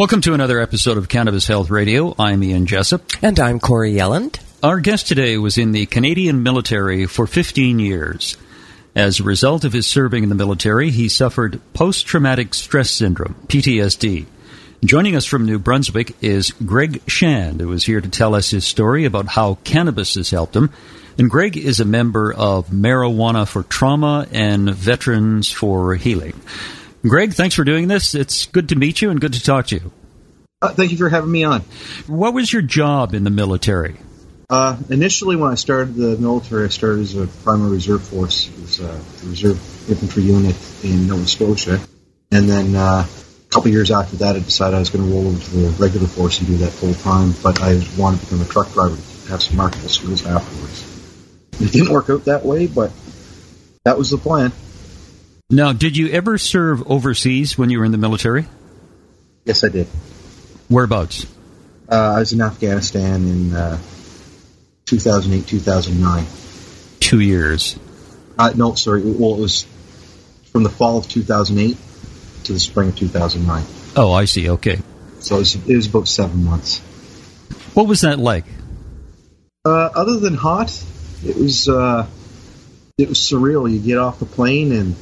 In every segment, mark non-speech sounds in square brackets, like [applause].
Welcome to another episode of Cannabis Health Radio. I'm Ian Jessup. And I'm Corey Yelland. Our guest today was in the Canadian military for 15 years. As a result of his serving in the military, he suffered post traumatic stress syndrome, PTSD. Joining us from New Brunswick is Greg Shand, who is here to tell us his story about how cannabis has helped him. And Greg is a member of Marijuana for Trauma and Veterans for Healing. Greg, thanks for doing this. It's good to meet you and good to talk to you. Uh, thank you for having me on. What was your job in the military? Uh, initially, when I started the military, I started as a primary reserve force. It was uh, the reserve infantry unit in Nova Scotia. And then uh, a couple years after that, I decided I was going to roll into the regular force and do that full time. But I wanted to become a truck driver to have some marketable skills afterwards. It didn't work out that way, but that was the plan. Now, did you ever serve overseas when you were in the military? Yes, I did. Whereabouts? Uh, I was in Afghanistan in uh, 2008, 2009. Two years. Uh, no, sorry. Well, it was from the fall of 2008 to the spring of 2009. Oh, I see. Okay. So it was, it was about seven months. What was that like? Uh, other than hot, it was uh, it was surreal. You get off the plane and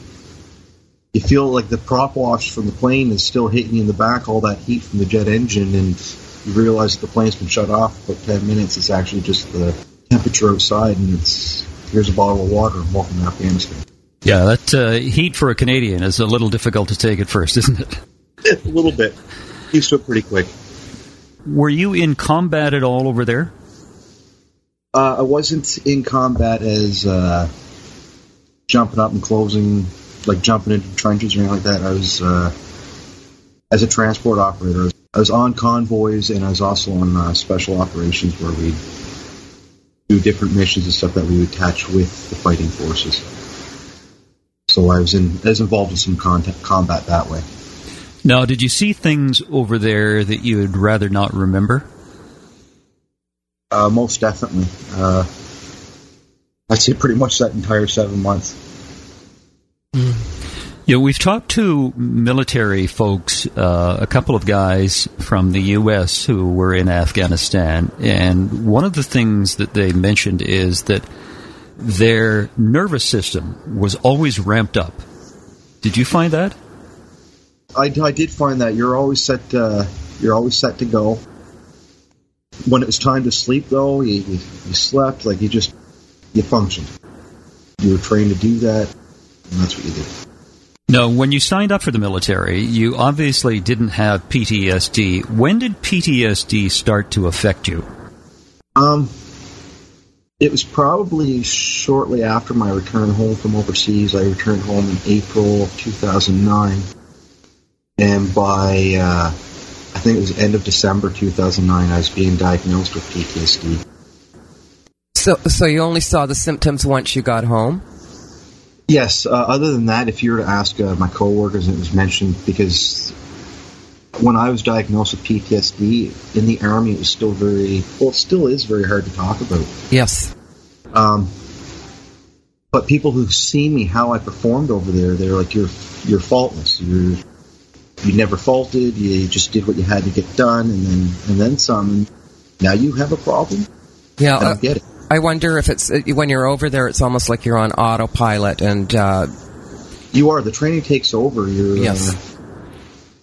you feel like the prop wash from the plane is still hitting you in the back, all that heat from the jet engine, and you realize that the plane's been shut off for 10 minutes. It's actually just the temperature outside, and it's here's a bottle of water, and welcome to Afghanistan. Yeah, that uh, heat for a Canadian is a little difficult to take at first, [laughs] isn't it? a little bit. Used to it pretty quick. Were you in combat at all over there? Uh, I wasn't in combat as uh, jumping up and closing like jumping into trenches or anything like that. I was uh, as a transport operator. I was on convoys and I was also on uh, special operations where we do different missions and stuff that we would attach with the fighting forces. So I was in I was involved in some contact, combat that way. Now, did you see things over there that you would rather not remember? Uh, most definitely. Uh, I'd say pretty much that entire seven months. Yeah, we've talked to military folks, uh, a couple of guys from the U.S. who were in Afghanistan, and one of the things that they mentioned is that their nervous system was always ramped up. Did you find that? I, I did find that you're always set. Uh, you're always set to go. When it was time to sleep, though, you, you, you slept like you just you functioned. You were trained to do that, and that's what you did. No, when you signed up for the military, you obviously didn't have PTSD. When did PTSD start to affect you? Um, it was probably shortly after my return home from overseas. I returned home in April of 2009, and by uh, I think it was end of December 2009, I was being diagnosed with PTSD. So, so you only saw the symptoms once you got home? Yes. Uh, other than that, if you were to ask uh, my coworkers, it was mentioned because when I was diagnosed with PTSD in the army, it was still very well. It still is very hard to talk about. Yes. Um, but people who see me how I performed over there, they're like, "You're you're faultless. You're you never faulted. You just did what you had to get done, and then and then some. Now you have a problem. Yeah. I don't uh, get it. I wonder if it's uh, when you're over there, it's almost like you're on autopilot, and uh, You are. The training takes over. You're Yes. uh,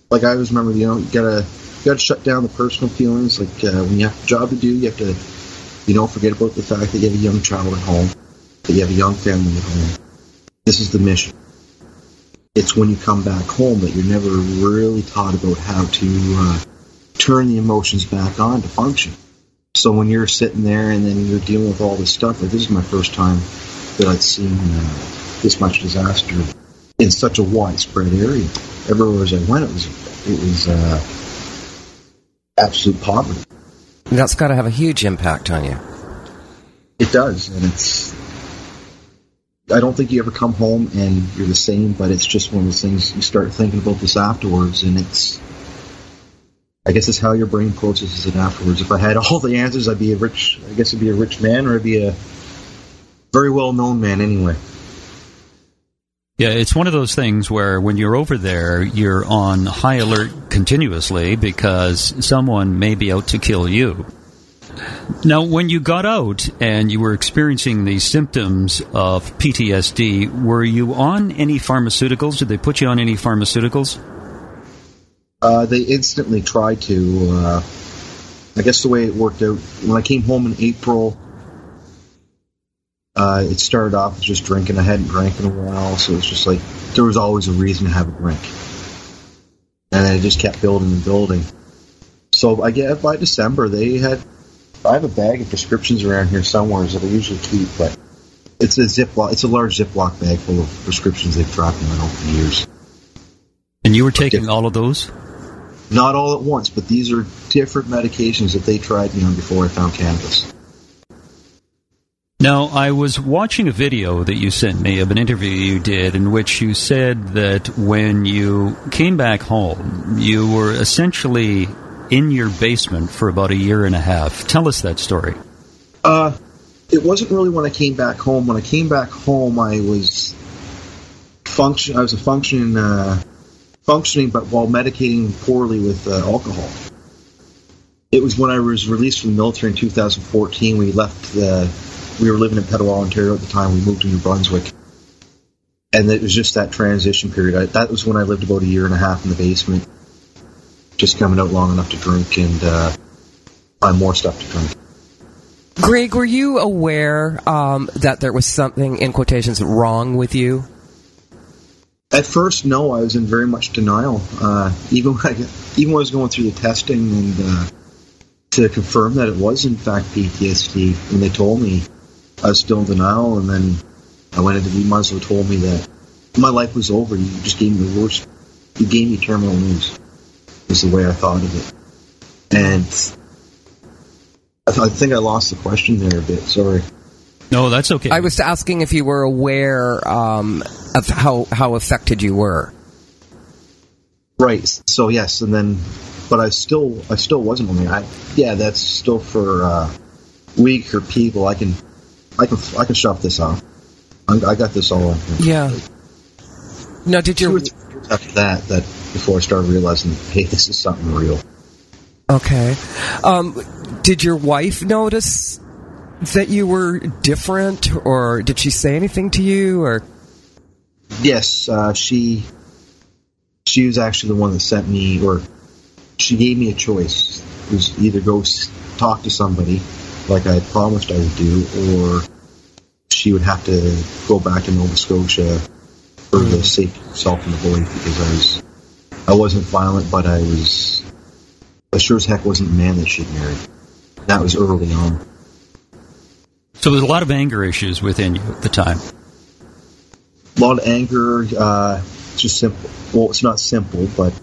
like I always remember. You know, you gotta you gotta shut down the personal feelings. Like uh, when you have a job to do, you have to you know forget about the fact that you have a young child at home, that you have a young family at home. This is the mission. It's when you come back home that you're never really taught about how to uh, turn the emotions back on to function. So when you're sitting there and then you're dealing with all this stuff, like this is my first time that I'd seen uh, this much disaster in such a widespread area. Everywhere as I went, it was it was uh, absolute poverty. That's got to have a huge impact on you. It does, and it's. I don't think you ever come home and you're the same, but it's just one of those things you start thinking about this afterwards, and it's. I guess it's how your brain processes it afterwards. If I had all the answers, I'd be a rich. I guess I'd be a rich man, or I'd be a very well known man anyway. Yeah, it's one of those things where when you're over there, you're on high alert continuously because someone may be out to kill you. Now, when you got out and you were experiencing these symptoms of PTSD, were you on any pharmaceuticals? Did they put you on any pharmaceuticals? Uh, they instantly tried to. Uh, I guess the way it worked out when I came home in April, uh, it started off just drinking. I hadn't drank in a while, so it's just like there was always a reason to have a drink, and then it just kept building and building. So I get by December they had. I have a bag of prescriptions around here somewhere that I usually keep, but it's a Ziploc. It's a large Ziploc bag full of prescriptions they've dropped in over the years. And you were taking all of those? Not all at once, but these are different medications that they tried me on before I found cannabis. Now, I was watching a video that you sent me of an interview you did in which you said that when you came back home, you were essentially in your basement for about a year and a half. Tell us that story. Uh, it wasn't really when I came back home. When I came back home, I was function. I was a functioning, uh, functioning, but while medicating poorly with uh, alcohol. It was when I was released from the military in 2014. We left the. We were living in Petawawa, Ontario at the time. We moved to New Brunswick, and it was just that transition period. I, that was when I lived about a year and a half in the basement, just coming out long enough to drink and uh, find more stuff to drink. Greg, were you aware um, that there was something in quotations wrong with you? At first, no. I was in very much denial. Uh, even when I, even when I was going through the testing and uh, to confirm that it was in fact PTSD, when they told me, I was still in denial. And then I went into the Muslim told me that my life was over. You just gave me the worst. You gave me terminal news. Is the way I thought of it, and I, th- I think I lost the question there a bit. Sorry. No, that's okay. I was asking if you were aware um, of how, how affected you were. Right. So yes, and then, but I still, I still wasn't only. I yeah, that's still for uh, weaker people. I can, I can, I can shove this off. I, I got this all. Yeah. Now, did Two your or three years after that, that before I started realizing, hey, this is something real. okay? Um, did your wife notice that you were different, or did she say anything to you? Or Yes, uh, she, she was actually the one that sent me, or she gave me a choice. It was either go talk to somebody, like I had promised I would do, or she would have to go back to Nova Scotia for the safety of herself and the boy because I was, I wasn't violent, but I was, I sure as heck wasn't the man that she'd married. That was early on. so there's a lot of anger issues within you at the time. A lot of anger, uh, just simple. Well, it's not simple, but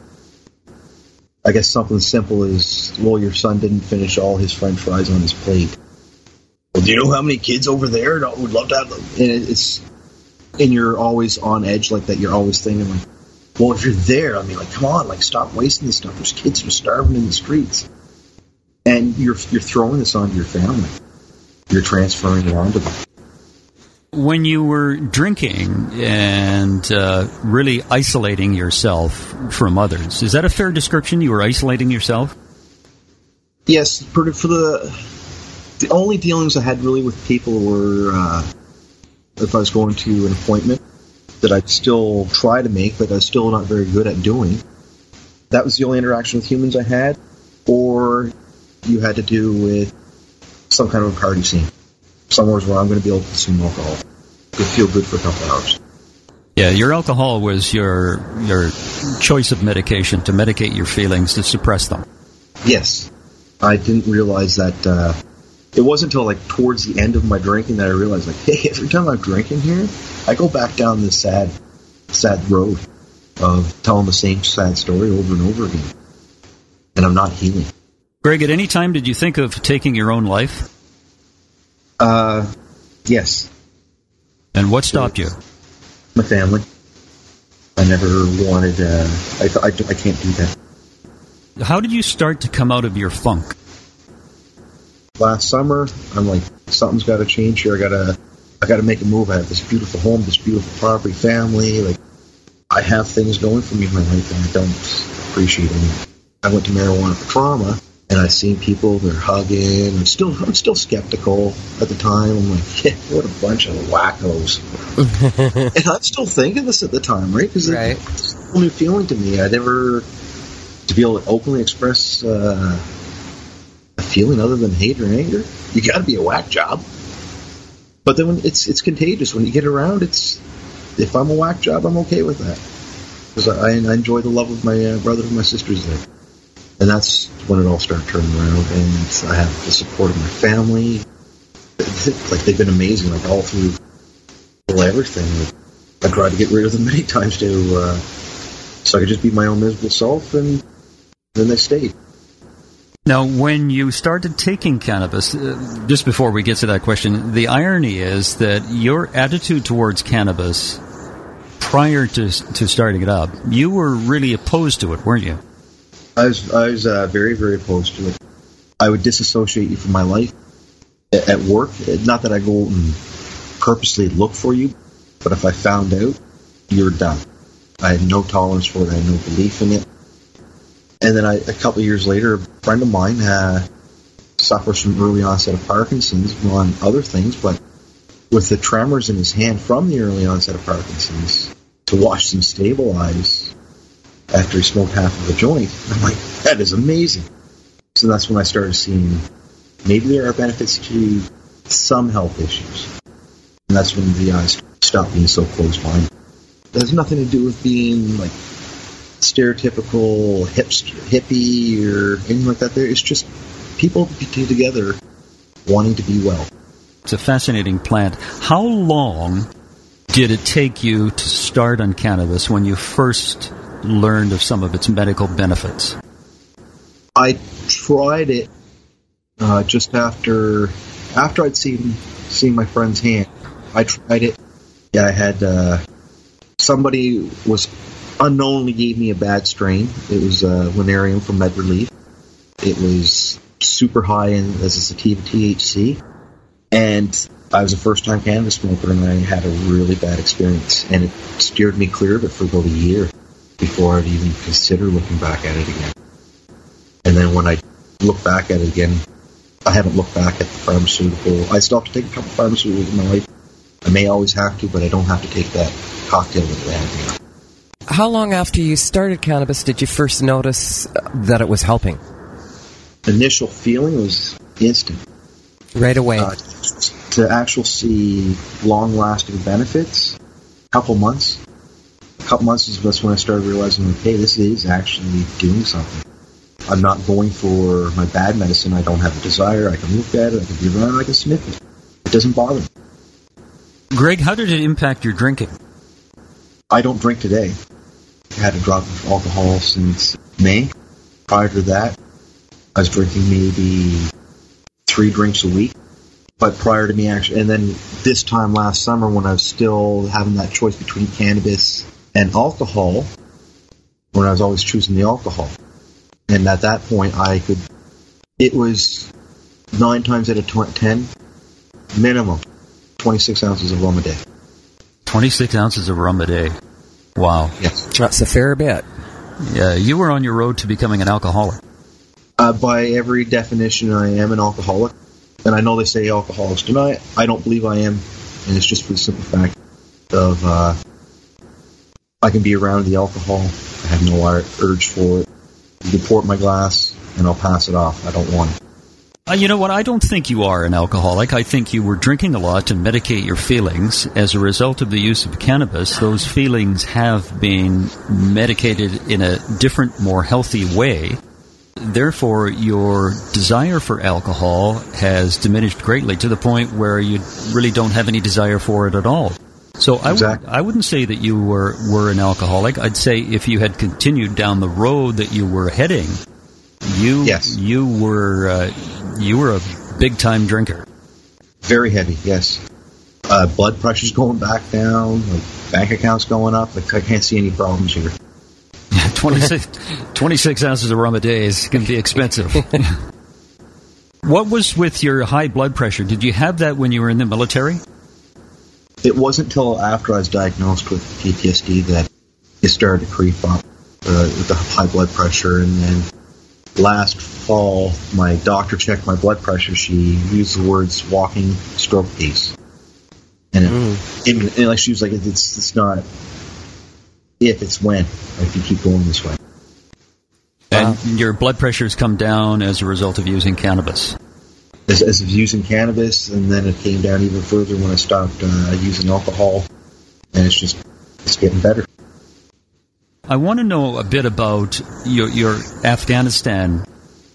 I guess something simple is, well, your son didn't finish all his French fries on his plate. Well, do you know how many kids over there would love to have them? And it's, and you're always on edge like that. You're always thinking like, well, if you're there, I mean, like, come on, like, stop wasting this stuff. There's kids who are starving in the streets, and you're you're throwing this onto your family. You're transferring it onto them. When you were drinking and uh, really isolating yourself from others, is that a fair description? You were isolating yourself? Yes, for for the the only dealings I had really with people were uh, if I was going to an appointment that I'd still try to make, but I was still not very good at doing. That was the only interaction with humans I had, or you had to do with some kind of a party scene, somewhere where I'm going to be able to consume alcohol. Could feel good for a couple hours. Yeah, your alcohol was your your choice of medication to medicate your feelings to suppress them. Yes, I didn't realize that. Uh, it wasn't until like towards the end of my drinking that I realized, like, [laughs] hey, every time I'm drinking here, I go back down this sad sad road of telling the same sad story over and over again. And I'm not healing. Greg, at any time did you think of taking your own life? Uh, yes. And what stopped you? My family. I never wanted, uh, I, I, I can't do that. How did you start to come out of your funk? Last summer, I'm like, something's got to change here. I gotta, I gotta make a move. I have this beautiful home, this beautiful property, family. Like, I have things going for me in my life, and I don't appreciate them. I went to marijuana for trauma, and I've seen people they're hugging. I'm still, I'm still skeptical at the time. I'm like, [laughs] yeah, what a bunch of wackos. [laughs] and I'm still thinking this at the time, right? Because Right. it's a whole new feeling to me. I never to be able to openly express uh, a feeling other than hate or anger. You got to be a whack job. But then when it's it's contagious when you get around. It's if I'm a whack job, I'm okay with that because I, I enjoy the love of my uh, brother and my sisters there. And that's when it all started turning around, and I have the support of my family. Like they've been amazing, like all through everything. I tried to get rid of them many [laughs] times to, uh, so I could just be my own miserable self, and then they stayed. Now, when you started taking cannabis, uh, just before we get to that question, the irony is that your attitude towards cannabis prior to to starting it up, you were really opposed to it, weren't you? I was I was uh, very very opposed to it. I would disassociate you from my life at work. Not that I go and purposely look for you, but if I found out, you're done. I had no tolerance for it. I had no belief in it. And then I, a couple of years later, a friend of mine uh, suffers from early onset of Parkinson's, among other things, but with the tremors in his hand from the early onset of Parkinson's, to watch them stabilize after he smoked half of a joint, I'm like, that is amazing. So that's when I started seeing maybe there are benefits to some health issues. And that's when the eyes stopped being so closed minded. It has nothing to do with being like stereotypical hipster, hippie or anything like that. There, it's just people together wanting to be well. It's a fascinating plant. How long did it take you to start on cannabis when you first learned of some of its medical benefits? I tried it uh, just after after I'd seen seen my friend's hand. I tried it. Yeah, I had uh, somebody was unknowingly gave me a bad strain. It was uh, Winarium from Med Relief. It was super high in as a sativa THC, and I was a first time cannabis smoker, and I had a really bad experience, and it steered me clear of it for about a year before I'd even consider looking back at it again. And then when I look back at it again, I haven't looked back at the pharmaceutical. I still have to take a couple pharmaceuticals in my life. I may always have to, but I don't have to take that cocktail that they have. How long after you started cannabis did you first notice that it was helping? Initial feeling was instant. Right away. Uh, to actually see long lasting benefits, a couple months. Couple months is that's when I started realizing, hey, this is actually doing something. I'm not going for my bad medicine. I don't have a desire. I can look at it. I can be around. I can sniff it. It doesn't bother me. Greg, how did it impact your drinking? I don't drink today. I had a drop of alcohol since May. Prior to that, I was drinking maybe three drinks a week. But prior to me actually, and then this time last summer when I was still having that choice between cannabis and alcohol, when I was always choosing the alcohol. And at that point, I could, it was nine times out of tw- ten, minimum, 26 ounces of rum a day. 26 ounces of rum a day. Wow. Yes. That's a fair bit. Yeah, you were on your road to becoming an alcoholic. Uh, by every definition, I am an alcoholic. And I know they say alcoholics deny it. I don't believe I am. And it's just for the simple fact of uh, I can be around the alcohol. I have no urge for it. You pour my glass, and I'll pass it off. I don't want it. Uh, you know what? I don't think you are an alcoholic. I think you were drinking a lot to medicate your feelings. As a result of the use of cannabis, those feelings have been medicated in a different, more healthy way. Therefore, your desire for alcohol has diminished greatly to the point where you really don't have any desire for it at all. So I, would, I wouldn't say that you were, were an alcoholic. I'd say if you had continued down the road that you were heading, you Yes. you were uh, you were a big time drinker. Very heavy, yes. Uh, blood pressure's going back down, like bank accounts going up. Like I can't see any problems here. [laughs] 26, [laughs] 26 ounces of rum a day is going to be expensive. [laughs] what was with your high blood pressure? Did you have that when you were in the military? It wasn't until after I was diagnosed with PTSD that it started to creep up uh, with the high blood pressure. And then last fall, my doctor checked my blood pressure. She used the words "walking stroke pace," and, it, it- and like she was like, "It's it's not if, it's when. If you keep going this way." And your blood pressure's come down as a result of using cannabis. As, as of using cannabis, and then it came down even further when I stopped uh, using alcohol, and it's just it's getting better. I want to know a bit about your, your Afghanistan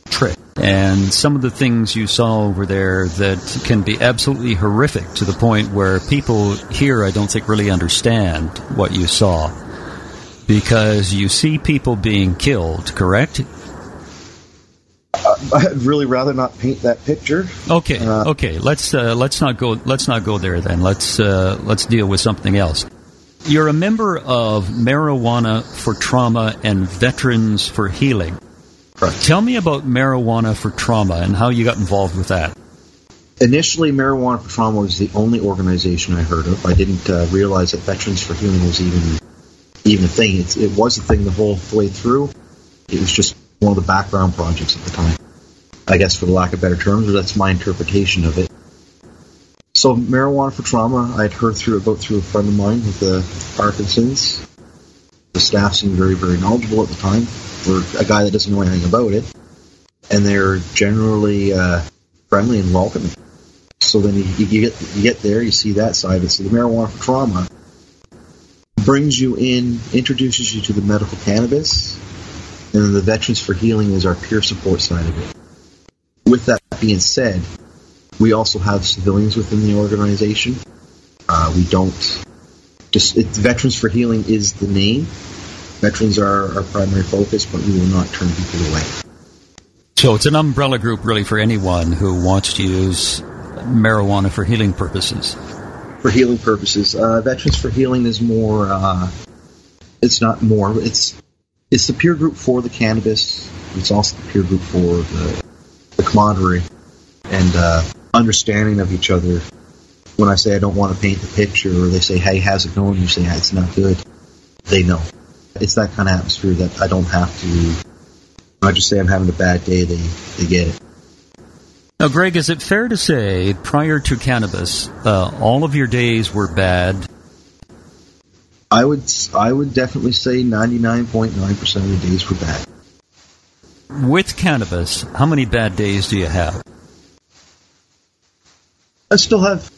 trip and some of the things you saw over there that can be absolutely horrific to the point where people here, I don't think, really understand what you saw. Because you see people being killed, correct? [laughs] I'd really rather not paint that picture. Okay, Uh, okay. Let's uh, let's not go let's not go there then. Let's uh, let's deal with something else. You're a member of Marijuana for Trauma and Veterans for Healing. Correct. Tell me about Marijuana for Trauma and how you got involved with that. Initially, Marijuana for Trauma was the only organization I heard of. I didn't uh, realize that Veterans for Healing was even even a thing. It, it was a thing the whole way through. It was just one of the background projects at the time. I guess, for the lack of better terms, or that's my interpretation of it. So, marijuana for trauma, I'd heard through about through a friend of mine with uh, Parkinson's. The staff seemed very, very knowledgeable at the time for a guy that doesn't know anything about it, and they're generally uh, friendly and welcoming. So then you, you get you get there, you see that side of it. So the marijuana for trauma brings you in, introduces you to the medical cannabis, and then the Veterans for Healing is our peer support side of it. That being said, we also have civilians within the organization. Uh, we don't just it, Veterans for Healing is the name. Veterans are our primary focus, but we will not turn people away. So it's an umbrella group really for anyone who wants to use marijuana for healing purposes. for healing purposes. Uh, Veterans for Healing is more. Uh, it's not more. It's it's the peer group for the cannabis. It's also the peer group for the camaraderie and uh, understanding of each other. When I say I don't want to paint the picture, or they say, "Hey, how's it going?" You say, "Hey, "It's not good." They know. It's that kind of atmosphere that I don't have to. I just say I'm having a bad day. They they get it. Now, Greg, is it fair to say prior to cannabis, uh, all of your days were bad? I would I would definitely say 99.9% of the days were bad. With cannabis, how many bad days do you have? I still have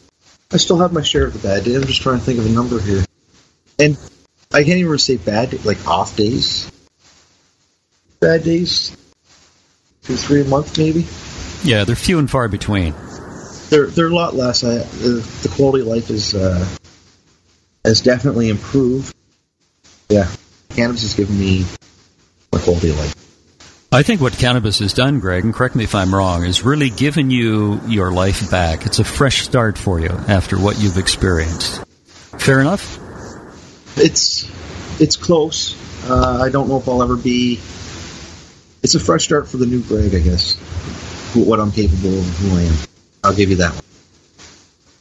I still have my share of the bad days. I'm just trying to think of a number here. And I can't even say bad like off days. Bad days. Two, three a month maybe. Yeah, they're few and far between. They're they're a lot less. I, the, the quality of life is uh, has definitely improved. Yeah, cannabis has given me my quality of life. I think what cannabis has done, Greg, and correct me if I'm wrong, is really given you your life back. It's a fresh start for you after what you've experienced. Fair enough? It's it's close. Uh, I don't know if I'll ever be. It's a fresh start for the new Greg, I guess. What I'm capable of, who I am. I'll give you that one.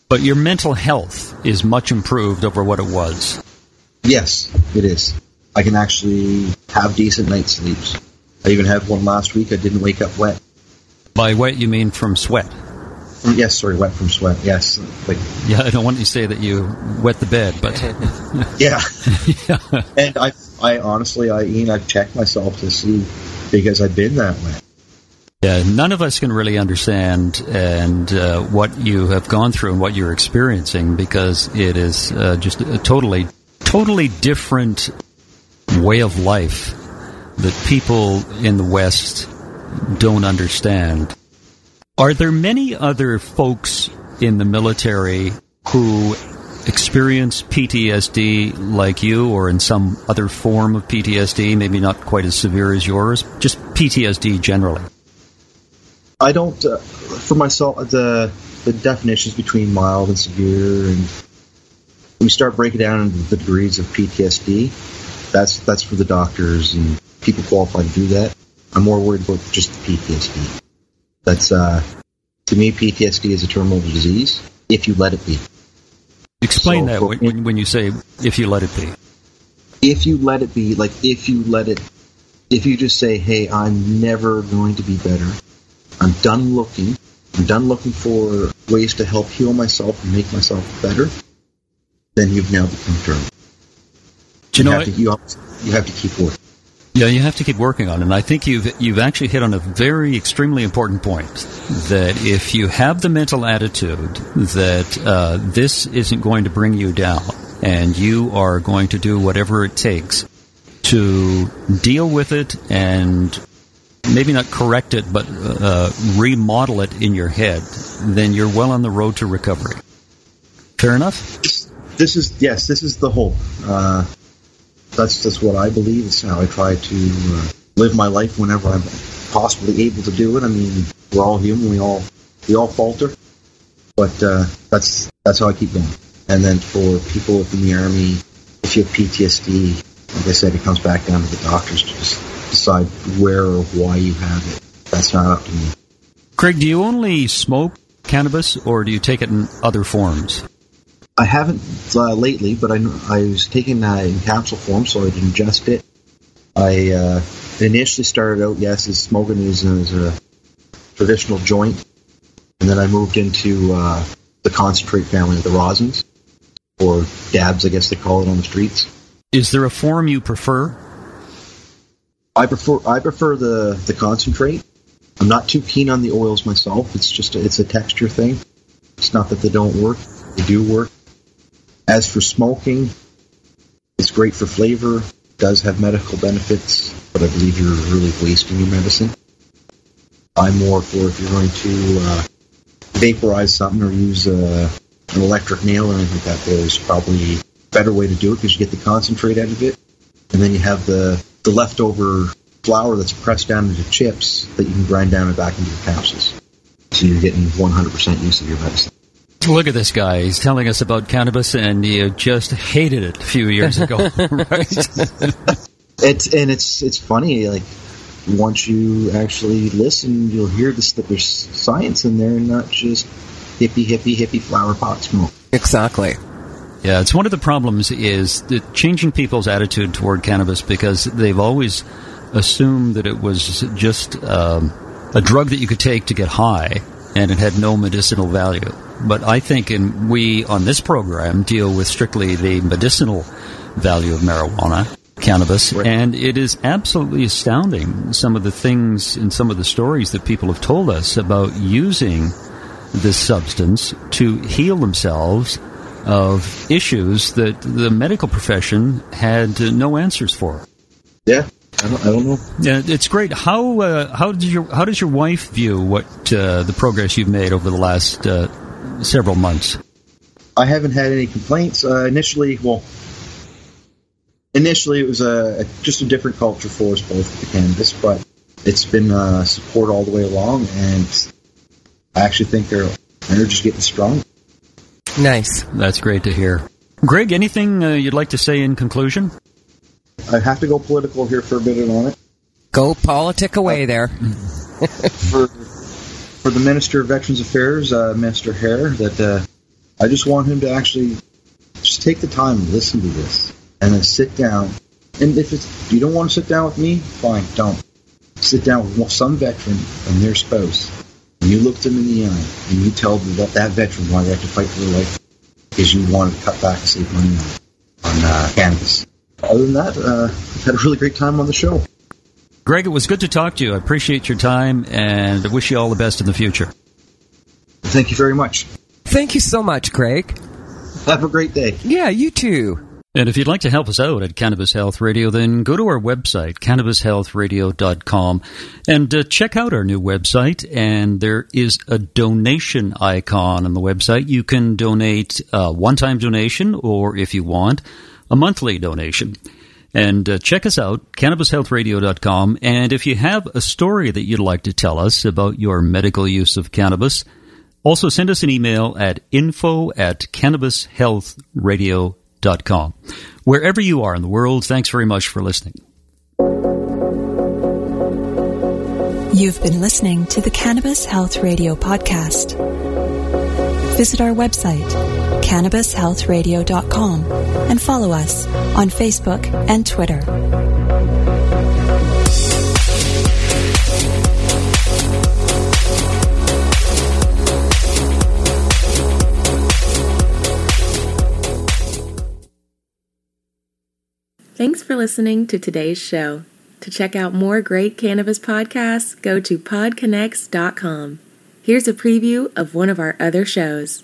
But your mental health is much improved over what it was. Yes, it is. I can actually have decent night sleeps. I even had one last week. I didn't wake up wet. By wet, you mean from sweat. Yes, sorry, wet from sweat. Yes, like Yeah, I don't want you to say that you wet the bed, but [laughs] yeah. [laughs] And I, I honestly, I Ian, I've checked myself to see because I've been that way. yeah, none of us can really understand and uh, what you have gone through and what you're experiencing because it is uh, just a totally, totally different way of life that people in the West don't understand. Are there many other folks in the military who experience PTSD like you or in some other form of PTSD, maybe not quite as severe as yours, just PTSD generally? I don't, uh, for myself, the the definitions between mild and severe, and we start breaking down into the degrees of PTSD, that's that's for the doctors and people qualified to do that. I'm more worried about just the PTSD. That's uh, to me, PTSD is a terminal disease if you let it be. Explain so, that when, when you say if you let it be. If you let it be, like if you let it, if you just say, hey, I'm never going to be better. I'm done looking. I'm done looking for ways to help heal myself and make myself better. Then you've now become terminal. Do you, you know have to, you, have, you have to keep working. Yeah, you have to keep working on it. And I think you've you've actually hit on a very extremely important point that if you have the mental attitude that uh, this isn't going to bring you down, and you are going to do whatever it takes to deal with it and maybe not correct it, but uh, remodel it in your head, then you're well on the road to recovery. Fair enough. This is yes. This is the hope. Uh, that's just what I believe. It's how I try to uh, live my life whenever I'm possibly able to do it. I mean, we're all human. We all we all falter, but uh, that's that's how I keep going. And then for people within the army, if you have PTSD, like I said, it comes back down to the doctors to just decide where or why you have it. That's not up to me. Craig, do you only smoke cannabis, or do you take it in other forms? I haven't uh, lately, but I, I was taking that in capsule form, so I'd ingest it. I uh, initially started out, yes, as smoking as, as a traditional joint, and then I moved into uh, the concentrate family of the rosins, or dabs, I guess they call it on the streets. Is there a form you prefer? I prefer I prefer the the concentrate. I'm not too keen on the oils myself. It's just a, it's a texture thing. It's not that they don't work; they do work. As for smoking, it's great for flavor, does have medical benefits, but I believe you're really wasting your medicine. I'm more for if you're going to uh, vaporize something or use uh, an electric nail or anything like that, there's probably a better way to do it because you get the concentrate out of it, and then you have the, the leftover flour that's pressed down into chips that you can grind down and back into your capsules. So you're getting 100% use of your medicine. Look at this guy. He's telling us about cannabis, and he just hated it a few years ago. [laughs] right? it's and it's it's funny. Like once you actually listen, you'll hear this that there's science in there, and not just hippie, hippie, hippie flower pot smoke. Exactly. Yeah, it's one of the problems is that changing people's attitude toward cannabis because they've always assumed that it was just um, a drug that you could take to get high, and it had no medicinal value. But I think in, we, on this program, deal with strictly the medicinal value of marijuana, cannabis, right. and it is absolutely astounding some of the things and some of the stories that people have told us about using this substance to heal themselves of issues that the medical profession had no answers for. Yeah, I don't, I don't know. Yeah, it's great. How uh, how did your how does your wife view what uh, the progress you've made over the last uh, several months? I haven't had any complaints. Uh, initially, well, initially it was a, a, just a different culture for us both the cannabis, but it's been uh, support all the way along, and I actually think they're they're just getting strong. Nice. That's great to hear. Greg, anything uh, you'd like to say in conclusion? I have to go political here for a minute on it. Go politic away there. [laughs] for for the Minister of Veterans Affairs, uh, Minister Hehr, that uh, I just want him to actually just take the time and listen to this and then sit down. And if it's, you don't want to sit down with me, fine, don't. Sit down with some veteran and their spouse, and you look them in the eye and you tell them that, that veteran why they have to fight for their life because you wanted to cut back and save money on, on uh, cannabis. Other than that, uh, I've had a really great time on the show. Greg, it was good to talk to you. I appreciate your time and I wish you all the best in the future. Thank you very much. Thank you so much, Greg. Have a great day. Yeah, you too. And if you'd like to help us out at Cannabis Health Radio, then go to our website, cannabishealthradio.com, and uh, check out our new website. And there is a donation icon on the website. You can donate a one time donation, or if you want, a monthly donation. And uh, check us out, cannabishealthradio.com. And if you have a story that you'd like to tell us about your medical use of cannabis, also send us an email at info at cannabishealthradio.com com. Wherever you are in the world, thanks very much for listening. You've been listening to the Cannabis Health Radio podcast. Visit our website, cannabishealthradio.com, and follow us on Facebook and Twitter. Thanks for listening to today's show. To check out more great cannabis podcasts, go to podconnects.com. Here's a preview of one of our other shows.